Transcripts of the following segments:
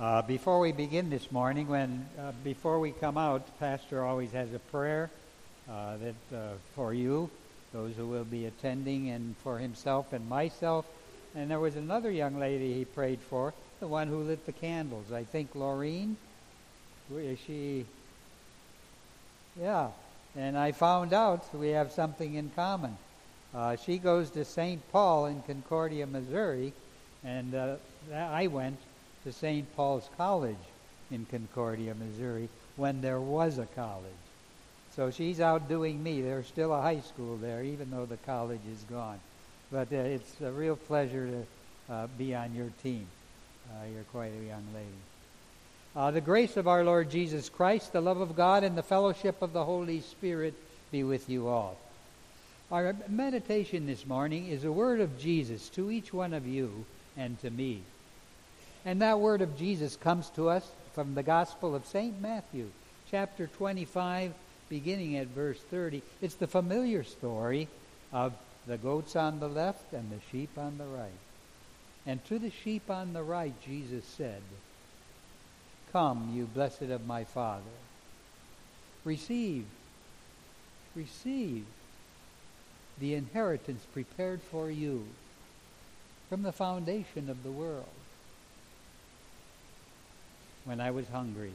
Uh, before we begin this morning, when uh, before we come out, Pastor always has a prayer uh, that uh, for you, those who will be attending, and for himself and myself. And there was another young lady he prayed for, the one who lit the candles. I think Laureen. Is she? Yeah. And I found out we have something in common. Uh, she goes to St. Paul in Concordia, Missouri, and uh, I went to St. Paul's College in Concordia, Missouri, when there was a college. So she's outdoing me. There's still a high school there, even though the college is gone. But uh, it's a real pleasure to uh, be on your team. Uh, you're quite a young lady. Uh, the grace of our Lord Jesus Christ, the love of God, and the fellowship of the Holy Spirit be with you all. Our meditation this morning is a word of Jesus to each one of you and to me. And that word of Jesus comes to us from the Gospel of St. Matthew, chapter 25, beginning at verse 30. It's the familiar story of the goats on the left and the sheep on the right. And to the sheep on the right, Jesus said, Come, you blessed of my Father. Receive, receive the inheritance prepared for you from the foundation of the world when I was hungry.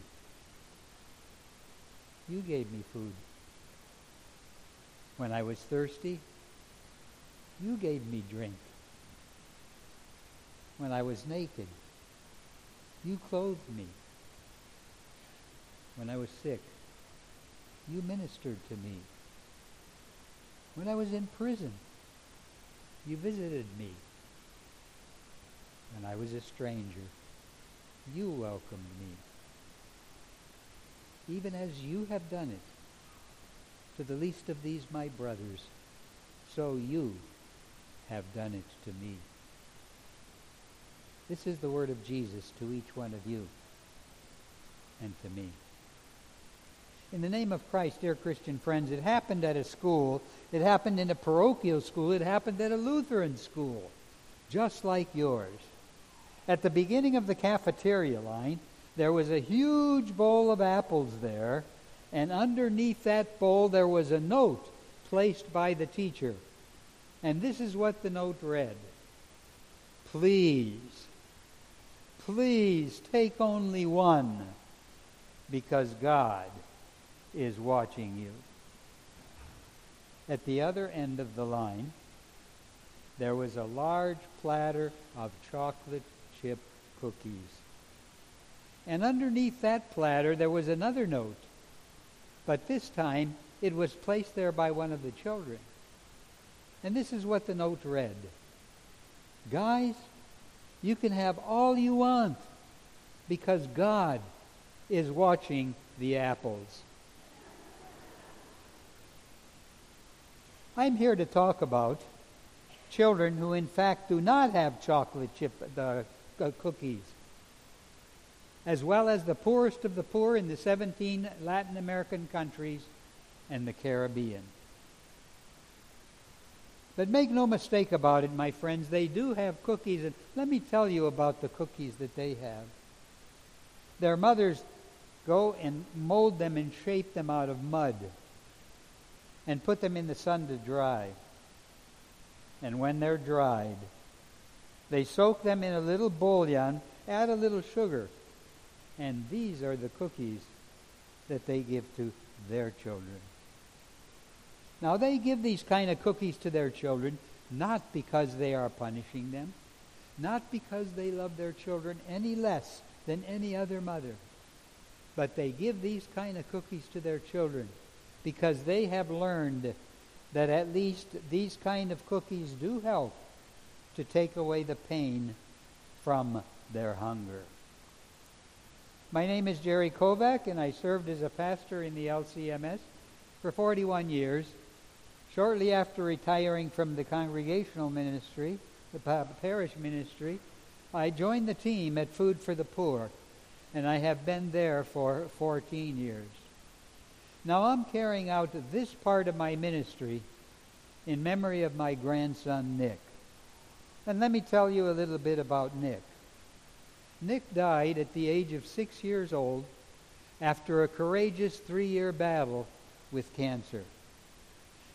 You gave me food. When I was thirsty, you gave me drink. When I was naked, you clothed me. When I was sick, you ministered to me. When I was in prison, you visited me. When I was a stranger, you welcomed me. Even as you have done it to the least of these my brothers, so you have done it to me. This is the word of Jesus to each one of you and to me. In the name of Christ, dear Christian friends, it happened at a school. It happened in a parochial school. It happened at a Lutheran school, just like yours. At the beginning of the cafeteria line, there was a huge bowl of apples there, and underneath that bowl there was a note placed by the teacher. And this is what the note read Please, please take only one, because God is watching you. At the other end of the line, there was a large platter of chocolate chip cookies. And underneath that platter, there was another note. But this time, it was placed there by one of the children. And this is what the note read Guys, you can have all you want because God is watching the apples. I'm here to talk about children who, in fact, do not have chocolate chip cookies, as well as the poorest of the poor in the 17 Latin American countries and the Caribbean. But make no mistake about it, my friends, they do have cookies, and let me tell you about the cookies that they have. Their mothers go and mold them and shape them out of mud and put them in the sun to dry. And when they're dried, they soak them in a little bouillon, add a little sugar, and these are the cookies that they give to their children. Now, they give these kind of cookies to their children not because they are punishing them, not because they love their children any less than any other mother, but they give these kind of cookies to their children because they have learned that at least these kind of cookies do help to take away the pain from their hunger. My name is Jerry Kovak, and I served as a pastor in the LCMS for 41 years. Shortly after retiring from the congregational ministry, the parish ministry, I joined the team at Food for the Poor, and I have been there for 14 years. Now I'm carrying out this part of my ministry in memory of my grandson Nick. And let me tell you a little bit about Nick. Nick died at the age of six years old after a courageous three year battle with cancer.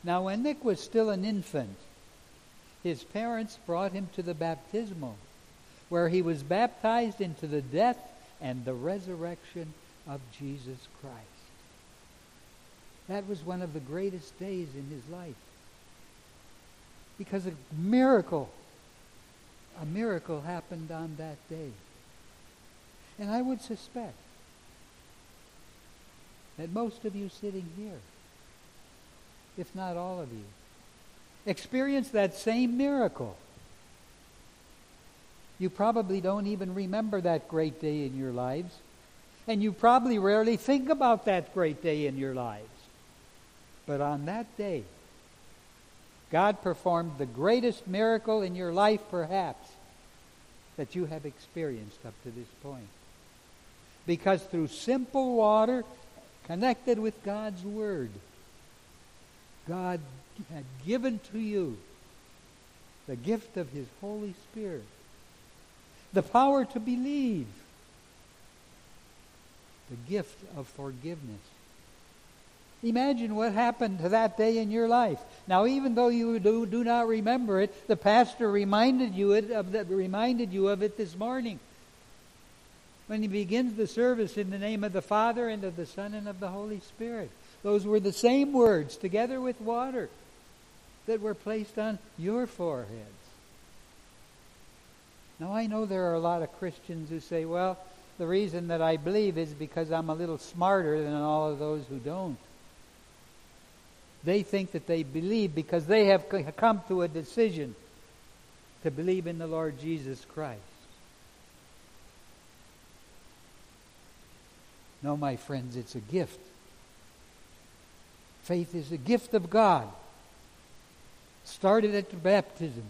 Now, when Nick was still an infant, his parents brought him to the baptismal, where he was baptized into the death and the resurrection of Jesus Christ. That was one of the greatest days in his life. Because a miracle, a miracle happened on that day. And I would suspect that most of you sitting here, if not all of you, experienced that same miracle. You probably don't even remember that great day in your lives. And you probably rarely think about that great day in your lives. But on that day, God performed the greatest miracle in your life, perhaps, that you have experienced up to this point. Because through simple water connected with God's Word, God had given to you the gift of His Holy Spirit, the power to believe, the gift of forgiveness. Imagine what happened to that day in your life. Now, even though you do, do not remember it, the pastor reminded you, it, of the, reminded you of it this morning when he begins the service in the name of the Father and of the Son and of the Holy Spirit. Those were the same words, together with water, that were placed on your foreheads. Now, I know there are a lot of Christians who say, well, the reason that I believe is because I'm a little smarter than all of those who don't. They think that they believe because they have come to a decision to believe in the Lord Jesus Christ. No, my friends, it's a gift. Faith is a gift of God. Started at the baptism.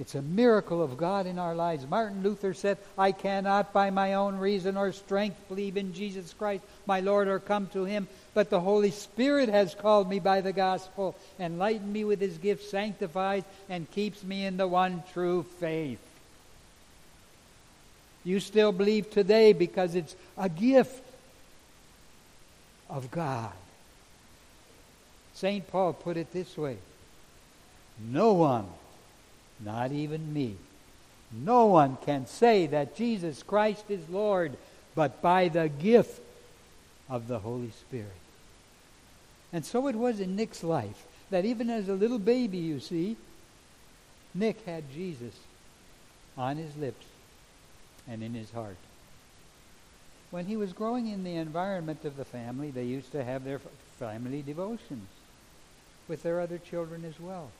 It's a miracle of God in our lives. Martin Luther said, I cannot by my own reason or strength believe in Jesus Christ, my Lord, or come to him, but the Holy Spirit has called me by the gospel, enlightened me with his gift, sanctifies, and keeps me in the one true faith. You still believe today because it's a gift of God. St. Paul put it this way No one, not even me, no one can say that Jesus Christ is Lord but by the gift of the Holy Spirit. And so it was in Nick's life that even as a little baby, you see, Nick had Jesus on his lips and in his heart. When he was growing in the environment of the family, they used to have their family devotions with their other children as well.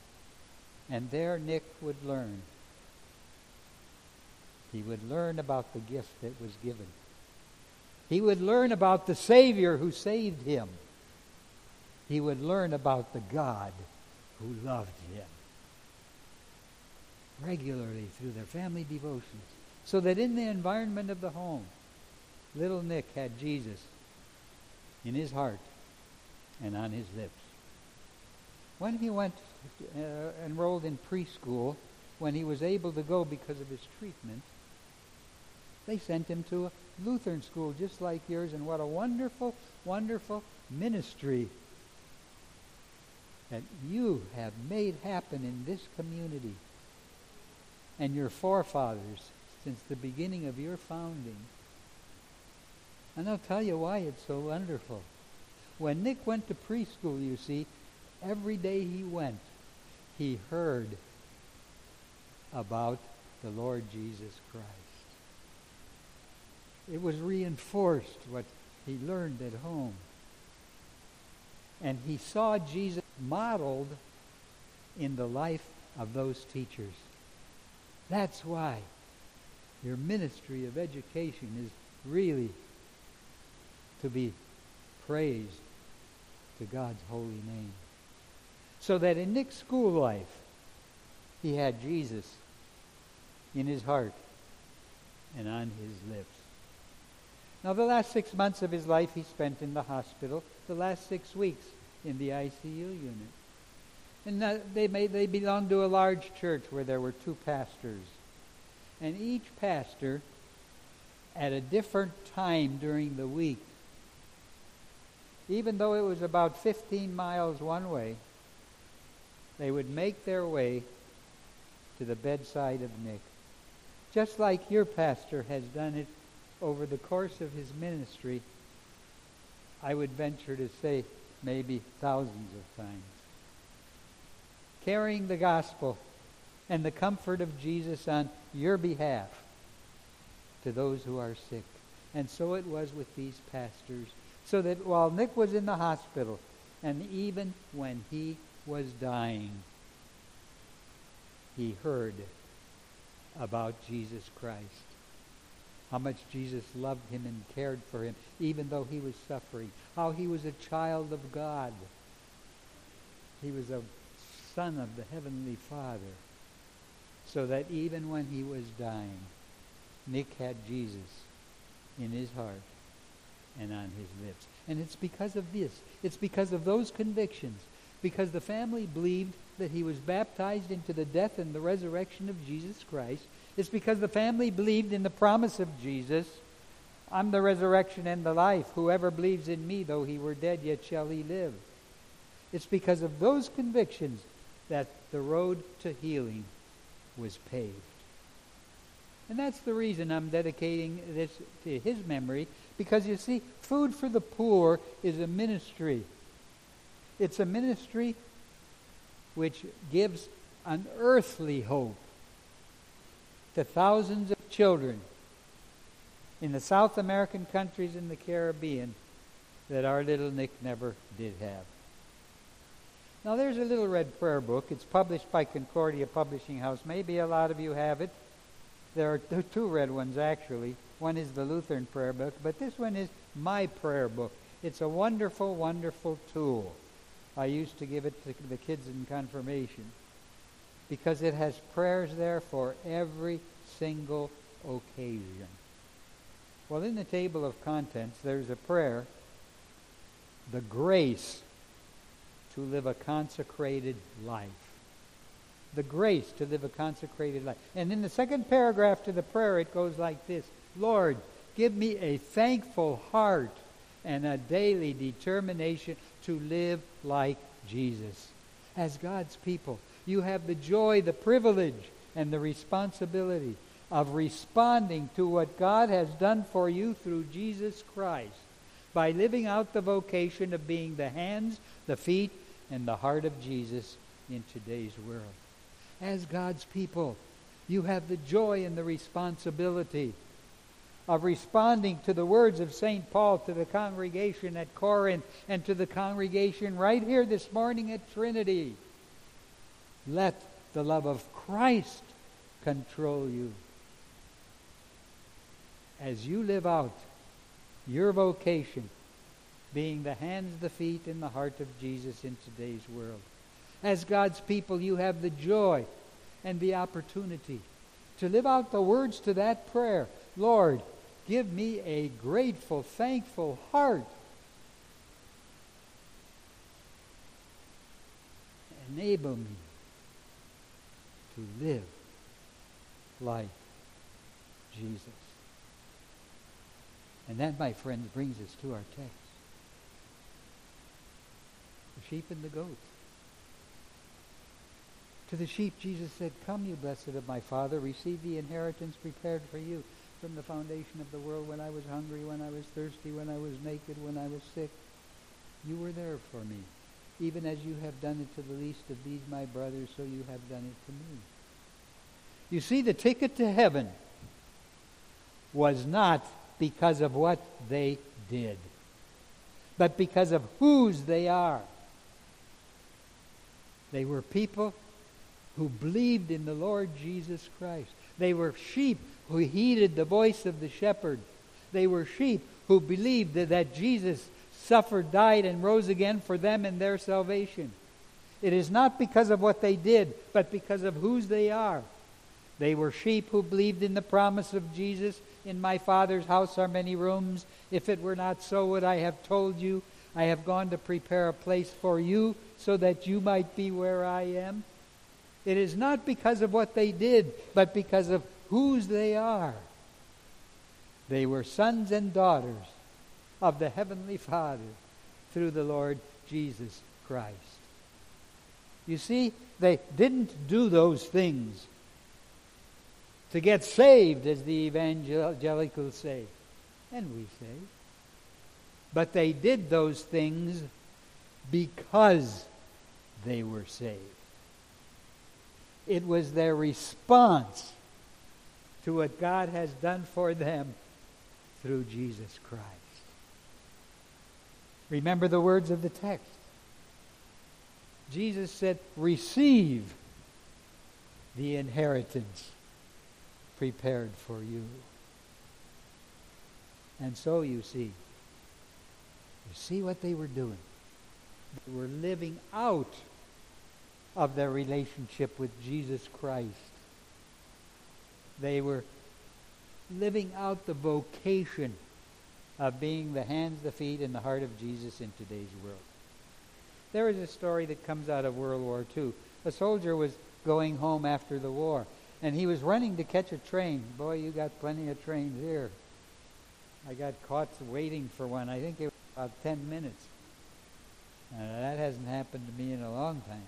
And there Nick would learn. He would learn about the gift that was given. He would learn about the Savior who saved him. He would learn about the God who loved him regularly through their family devotions. So that in the environment of the home, little Nick had Jesus in his heart and on his lips. When he went, uh, enrolled in preschool, when he was able to go because of his treatment, they sent him to a Lutheran school just like yours, and what a wonderful, wonderful ministry that you have made happen in this community. And your forefathers since the beginning of your founding. And I'll tell you why it's so wonderful. When Nick went to preschool, you see, every day he went, he heard about the Lord Jesus Christ. It was reinforced what he learned at home. And he saw Jesus modeled in the life of those teachers. That's why your ministry of education is really to be praised to God's holy name. So that in Nick's school life, he had Jesus in his heart and on his lips. Now, the last six months of his life he spent in the hospital, the last six weeks in the ICU unit. And they, made, they belonged to a large church where there were two pastors And each pastor, at a different time during the week, even though it was about 15 miles one way, they would make their way to the bedside of Nick. Just like your pastor has done it over the course of his ministry, I would venture to say maybe thousands of times. Carrying the gospel and the comfort of Jesus on your behalf to those who are sick. And so it was with these pastors. So that while Nick was in the hospital, and even when he was dying, he heard about Jesus Christ. How much Jesus loved him and cared for him, even though he was suffering. How he was a child of God. He was a son of the Heavenly Father. So that even when he was dying, Nick had Jesus in his heart and on his lips. And it's because of this. It's because of those convictions. Because the family believed that he was baptized into the death and the resurrection of Jesus Christ. It's because the family believed in the promise of Jesus. I'm the resurrection and the life. Whoever believes in me, though he were dead, yet shall he live. It's because of those convictions that the road to healing was paved. And that's the reason I'm dedicating this to his memory, because you see, food for the poor is a ministry. It's a ministry which gives an earthly hope to thousands of children in the South American countries in the Caribbean that our little Nick never did have. Now, there's a little red prayer book. It's published by Concordia Publishing House. Maybe a lot of you have it. There are two red ones, actually. One is the Lutheran prayer book, but this one is my prayer book. It's a wonderful, wonderful tool. I used to give it to the kids in confirmation because it has prayers there for every single occasion. Well, in the table of contents, there's a prayer, the grace to live a consecrated life. The grace to live a consecrated life. And in the second paragraph to the prayer, it goes like this Lord, give me a thankful heart and a daily determination to live like Jesus. As God's people, you have the joy, the privilege, and the responsibility of responding to what God has done for you through Jesus Christ by living out the vocation of being the hands, the feet, and the heart of Jesus in today's world. As God's people, you have the joy and the responsibility of responding to the words of St. Paul to the congregation at Corinth and to the congregation right here this morning at Trinity. Let the love of Christ control you as you live out your vocation, being the hands, the feet, and the heart of Jesus in today's world. As God's people, you have the joy and the opportunity to live out the words to that prayer Lord, give me a grateful, thankful heart. Enable me to live like Jesus. And that, my friends, brings us to our text. The sheep and the goats. To the sheep, Jesus said, Come, you blessed of my Father, receive the inheritance prepared for you from the foundation of the world when I was hungry, when I was thirsty, when I was naked, when I was sick. You were there for me. Even as you have done it to the least of these my brothers, so you have done it to me. You see, the ticket to heaven was not because of what they did, but because of whose they are. They were people who believed in the Lord Jesus Christ. They were sheep who heeded the voice of the shepherd. They were sheep who believed that, that Jesus suffered, died, and rose again for them and their salvation. It is not because of what they did, but because of whose they are. They were sheep who believed in the promise of Jesus. In my Father's house are many rooms. If it were not so, would I have told you? I have gone to prepare a place for you so that you might be where I am. It is not because of what they did, but because of whose they are. They were sons and daughters of the Heavenly Father through the Lord Jesus Christ. You see, they didn't do those things to get saved, as the evangelicals say, and we say. But they did those things because they were saved. It was their response to what God has done for them through Jesus Christ. Remember the words of the text. Jesus said, Receive the inheritance prepared for you. And so you see, you see what they were doing. They were living out of their relationship with Jesus Christ. They were living out the vocation of being the hands, the feet, and the heart of Jesus in today's world. There is a story that comes out of World War II. A soldier was going home after the war, and he was running to catch a train. Boy, you got plenty of trains here. I got caught waiting for one. I think it was about 10 minutes. Uh, that hasn't happened to me in a long time.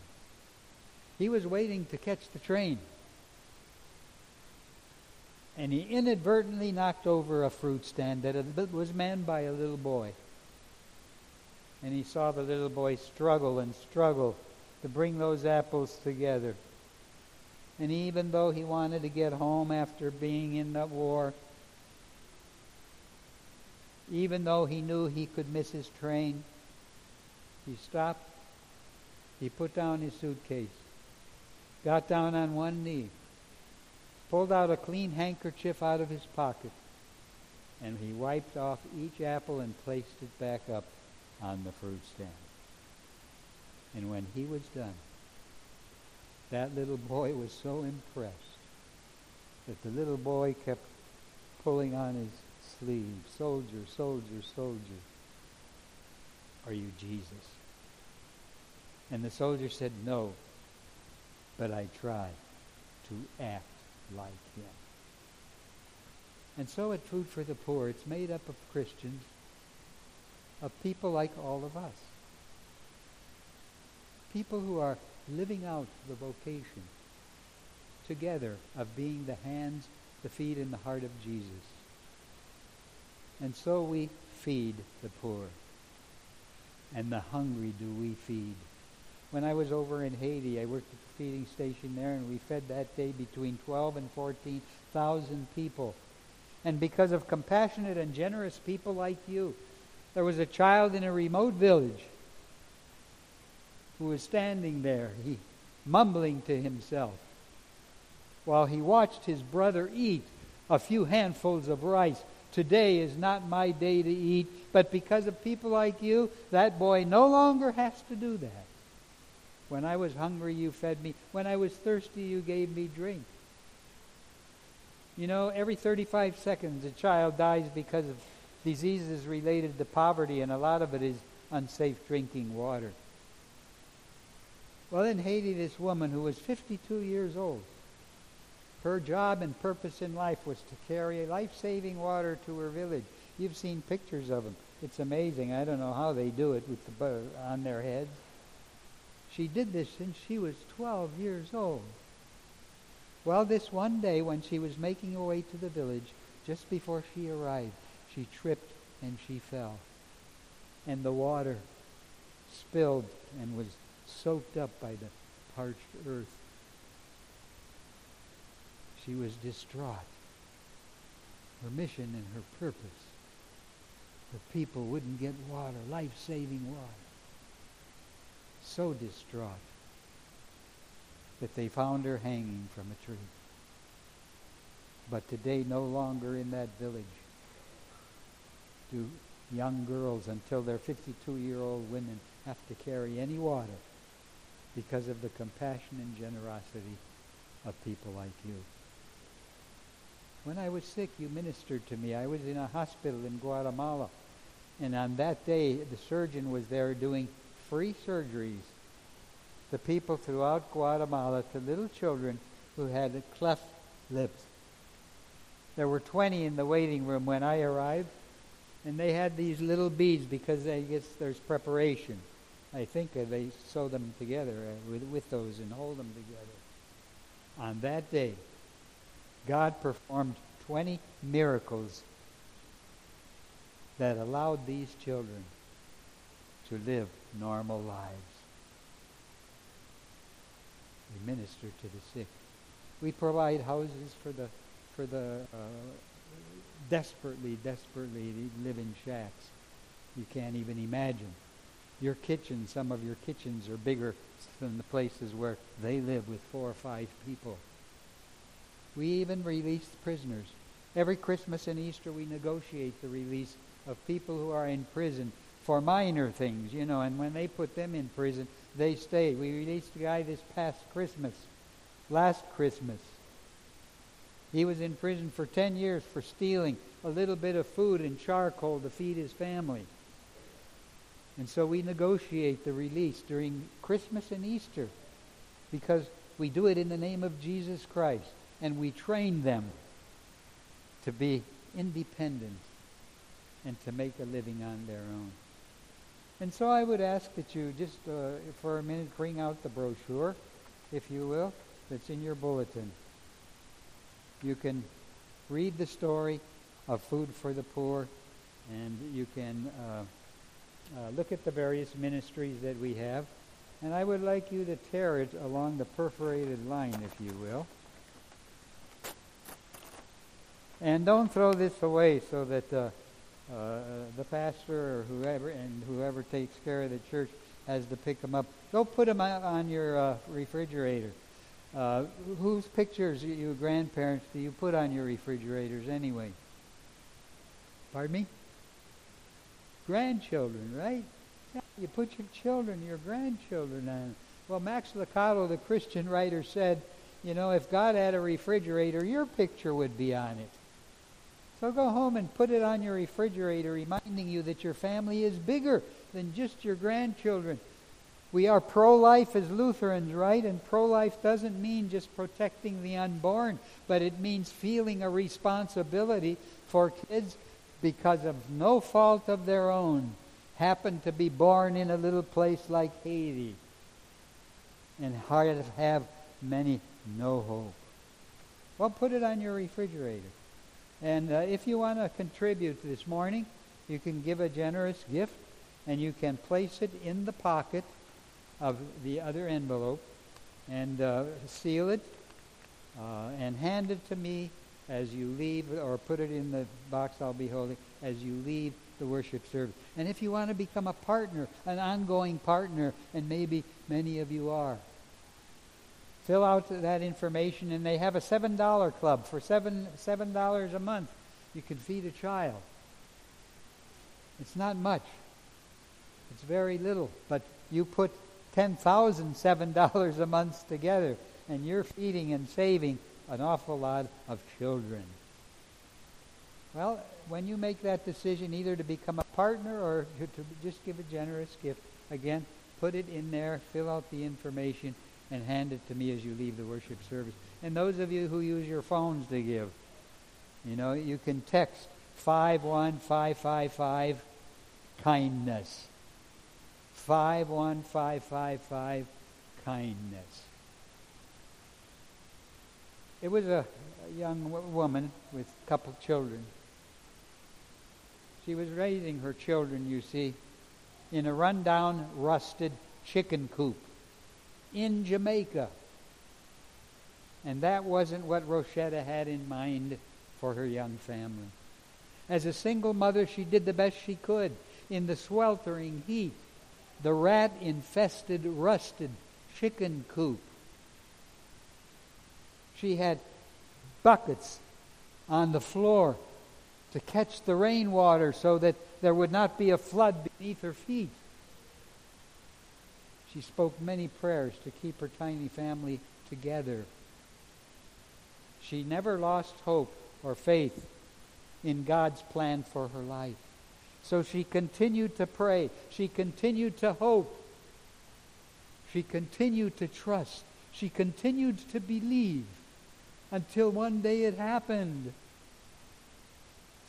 He was waiting to catch the train. And he inadvertently knocked over a fruit stand that was manned by a little boy. And he saw the little boy struggle and struggle to bring those apples together. And even though he wanted to get home after being in the war, even though he knew he could miss his train, he stopped. He put down his suitcase, got down on one knee, pulled out a clean handkerchief out of his pocket, and he wiped off each apple and placed it back up on the fruit stand. And when he was done, that little boy was so impressed that the little boy kept pulling on his sleeve, soldier, soldier, soldier. Are you Jesus? And the soldier said, No, but I try to act like him. And so at Food for the Poor, it's made up of Christians, of people like all of us. People who are living out the vocation together of being the hands, the feet, and the heart of Jesus. And so we feed the poor. And the hungry do we feed. When I was over in Haiti, I worked at the feeding station there, and we fed that day between 12 and 14,000 people. And because of compassionate and generous people like you, there was a child in a remote village who was standing there, he mumbling to himself, while he watched his brother eat a few handfuls of rice. Today is not my day to eat, but because of people like you, that boy no longer has to do that. When I was hungry, you fed me. When I was thirsty, you gave me drink. You know, every 35 seconds, a child dies because of diseases related to poverty, and a lot of it is unsafe drinking water. Well, in Haiti, this woman who was 52 years old, her job and purpose in life was to carry life saving water to her village. You've seen pictures of them. It's amazing. I don't know how they do it with the on their heads. She did this since she was 12 years old. Well, this one day when she was making her way to the village, just before she arrived, she tripped and she fell. And the water spilled and was soaked up by the parched earth. She was distraught. Her mission and her purpose. The people wouldn't get water, life-saving water so distraught that they found her hanging from a tree. But today, no longer in that village do young girls until they're 52 year old women have to carry any water because of the compassion and generosity of people like you. When I was sick, you ministered to me. I was in a hospital in Guatemala. And on that day, the surgeon was there doing free surgeries to people throughout Guatemala, to little children who had cleft lips There were 20 in the waiting room when I arrived, and they had these little beads because I guess there's preparation. I think they sew them together uh, with, with those and hold them together. On that day, God performed 20 miracles that allowed these children to live normal lives. We minister to the sick. We provide houses for the for the uh, desperately, desperately live in shacks. You can't even imagine. Your kitchen, some of your kitchens are bigger than the places where they live with four or five people. We even release prisoners. Every Christmas and Easter we negotiate the release of people who are in prison for minor things, you know, and when they put them in prison, they stay. We released a guy this past Christmas, last Christmas. He was in prison for 10 years for stealing a little bit of food and charcoal to feed his family. And so we negotiate the release during Christmas and Easter because we do it in the name of Jesus Christ and we train them to be independent and to make a living on their own. And so I would ask that you just uh, for a minute bring out the brochure, if you will, that's in your bulletin. You can read the story of Food for the Poor, and you can uh, uh, look at the various ministries that we have. And I would like you to tear it along the perforated line, if you will. And don't throw this away so that uh, uh, the pastor or whoever and whoever takes care of the church has to pick them up. Go put them on your uh, refrigerator. Uh, whose pictures, you grandparents, do you put on your refrigerators anyway? Pardon me? Grandchildren, right? Yeah, you put your children, your grandchildren on. Well, Max Lucado, the Christian writer, said, you know, if God had a refrigerator, your picture would be on it. So go home and put it on your refrigerator, reminding you that your family is bigger than just your grandchildren. We are pro life as Lutherans, right? And pro life doesn't mean just protecting the unborn, but it means feeling a responsibility for kids because of no fault of their own happen to be born in a little place like Haiti and have many no hope. Well, put it on your refrigerator. And uh, if you want to contribute this morning, you can give a generous gift and you can place it in the pocket of the other envelope and uh, seal it uh, and hand it to me as you leave, or put it in the box I'll be holding as you leave the worship service. And if you want to become a partner, an ongoing partner, and maybe many of you are, fill out that information, and they have a $7 club. For 7, $7 a month, you can feed a child. It's not much. It's very little, but you put ten thousand seven dollars a month together, and you're feeding and saving an awful lot of children. Well, when you make that decision either to become a partner or to, to just give a generous gift, again, put it in there, fill out the information, and hand it to me as you leave the worship service. And those of you who use your phones to give, you know, you can text 51555 kindness. 51555 kindness. It was a, young woman with a couple children. She was raising her children, you see, in a rundown, rusted chicken coop in Jamaica. And that wasn't what Rochetta had in mind for her young family. As a single mother, she did the best she could in the sweltering heat the rat infested, rusted chicken coop. She had buckets on the floor to catch the rainwater so that there would not be a flood beneath her feet. She spoke many prayers to keep her tiny family together. She never lost hope or faith in God's plan for her life. So she continued to pray. She continued to hope. She continued to trust. She continued to believe until one day it happened.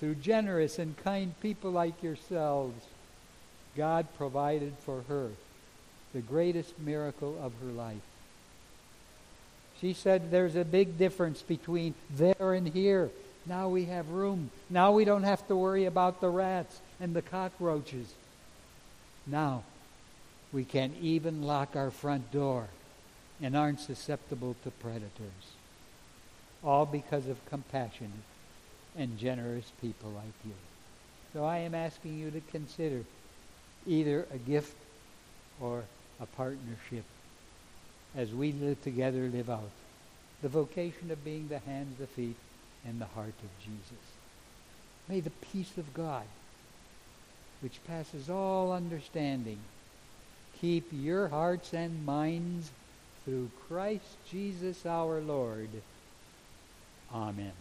through generous and kind people like yourselves, God provided for her the greatest miracle of her life. She said there's a big difference between there and here. Now we have room. Now we don't have to worry about the rats and the cockroaches. Now we can even lock our front door and aren't susceptible to predators. All because of compassionate and generous people like you. So I am asking you to consider either a gift or a partnership as we live together, live out the vocation of being the hands, the feet, and the heart of Jesus. May the peace of God, which passes all understanding, keep your hearts and minds through Christ Jesus our Lord. Amen.